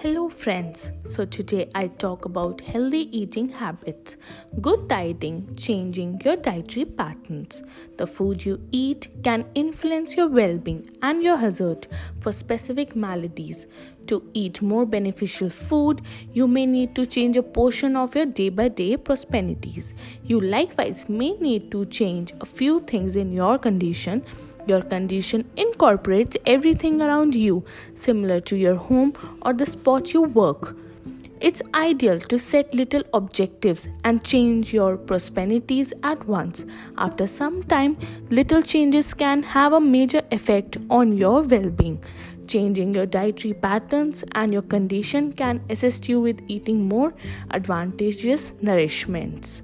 Hello, friends. So, today I talk about healthy eating habits, good dieting, changing your dietary patterns. The food you eat can influence your well being and your hazard for specific maladies. To eat more beneficial food, you may need to change a portion of your day by day prosperities. You likewise may need to change a few things in your condition your condition incorporates everything around you, similar to your home or the spot you work. It's ideal to set little objectives and change your prosperities at once. After some time, little changes can have a major effect on your well being. Changing your dietary patterns and your condition can assist you with eating more advantageous nourishments.